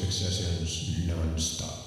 music sessions non-stop.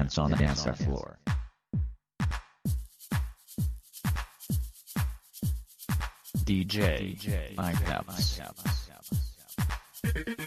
Dance? On the dance floor. DJ, DJ. Spin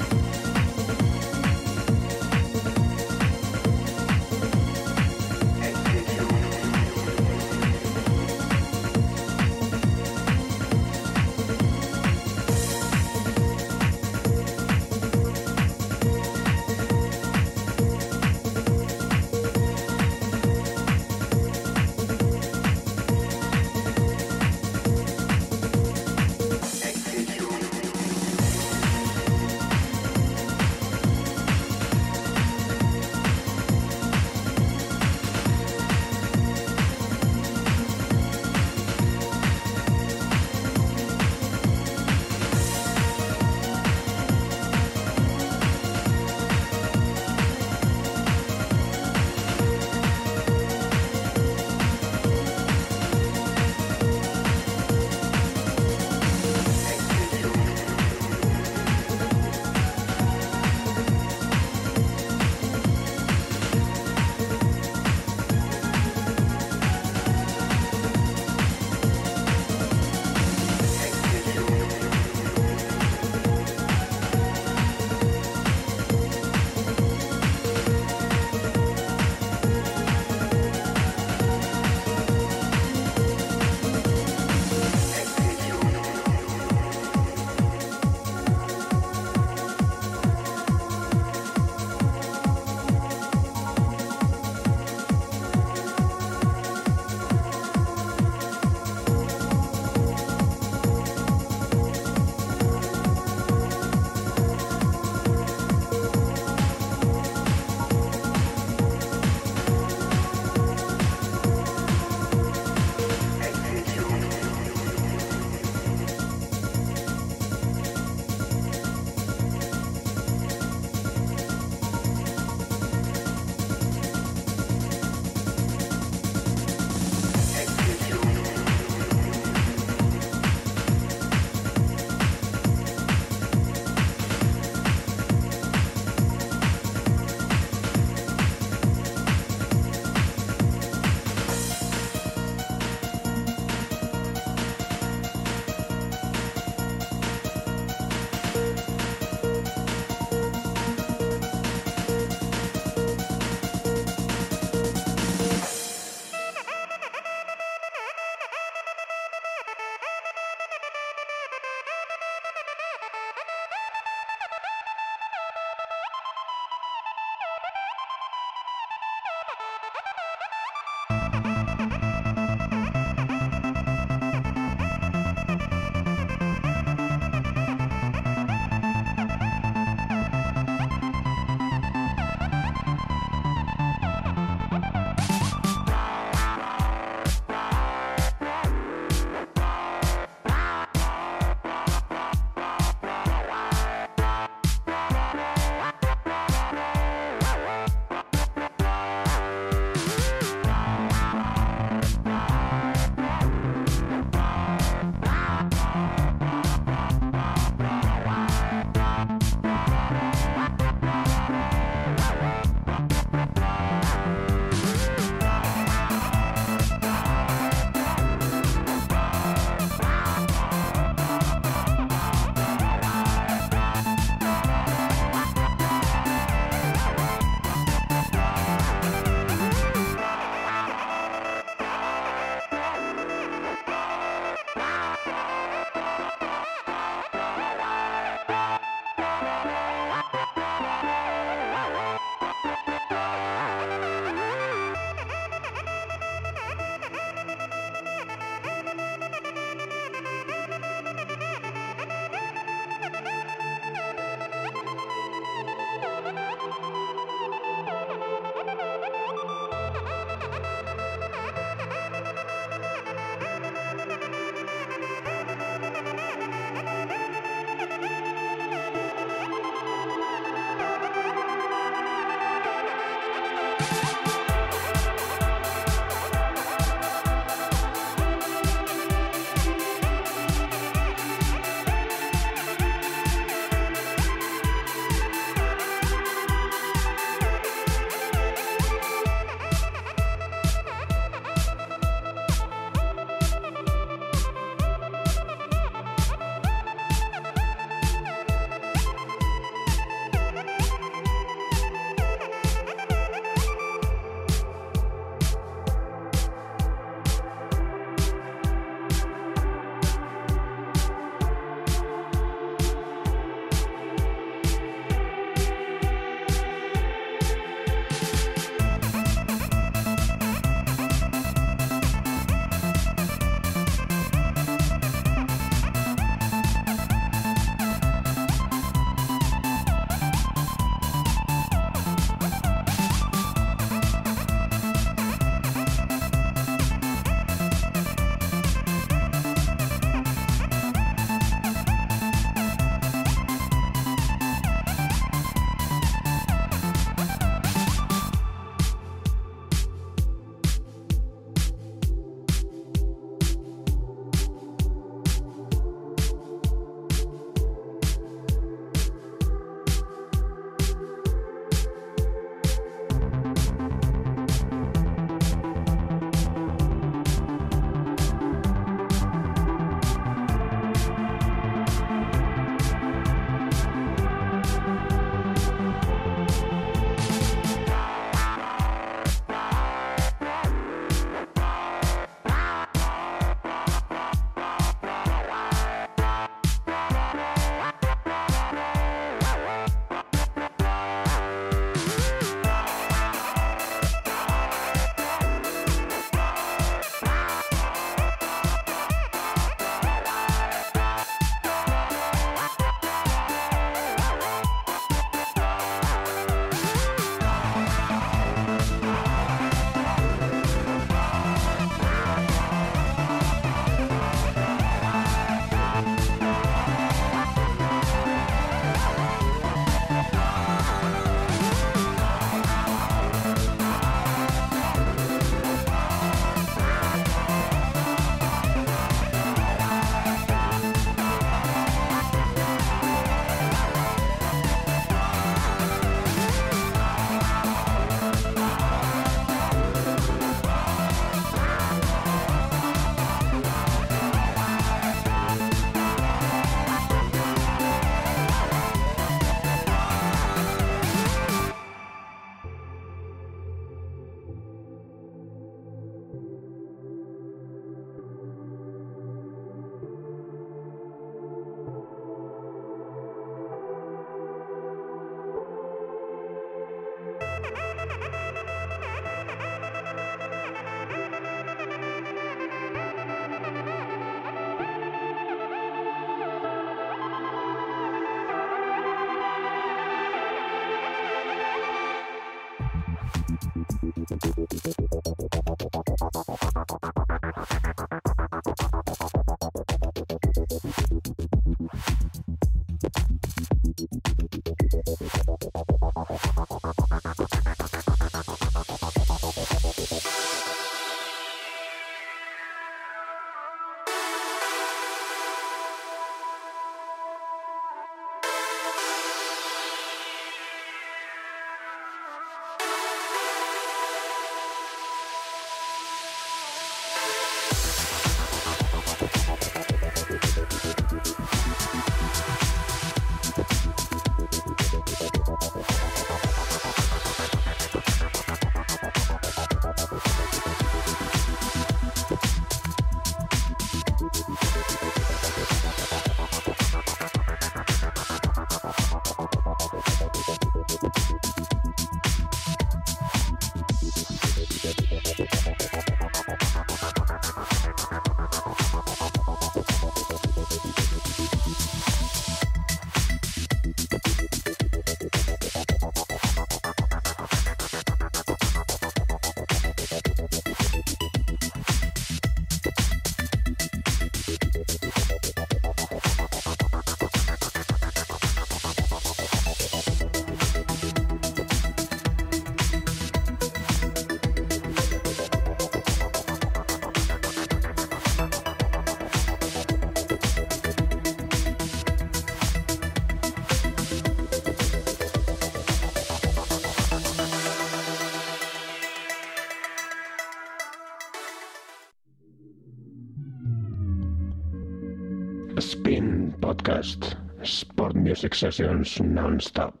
Sessions non-stop.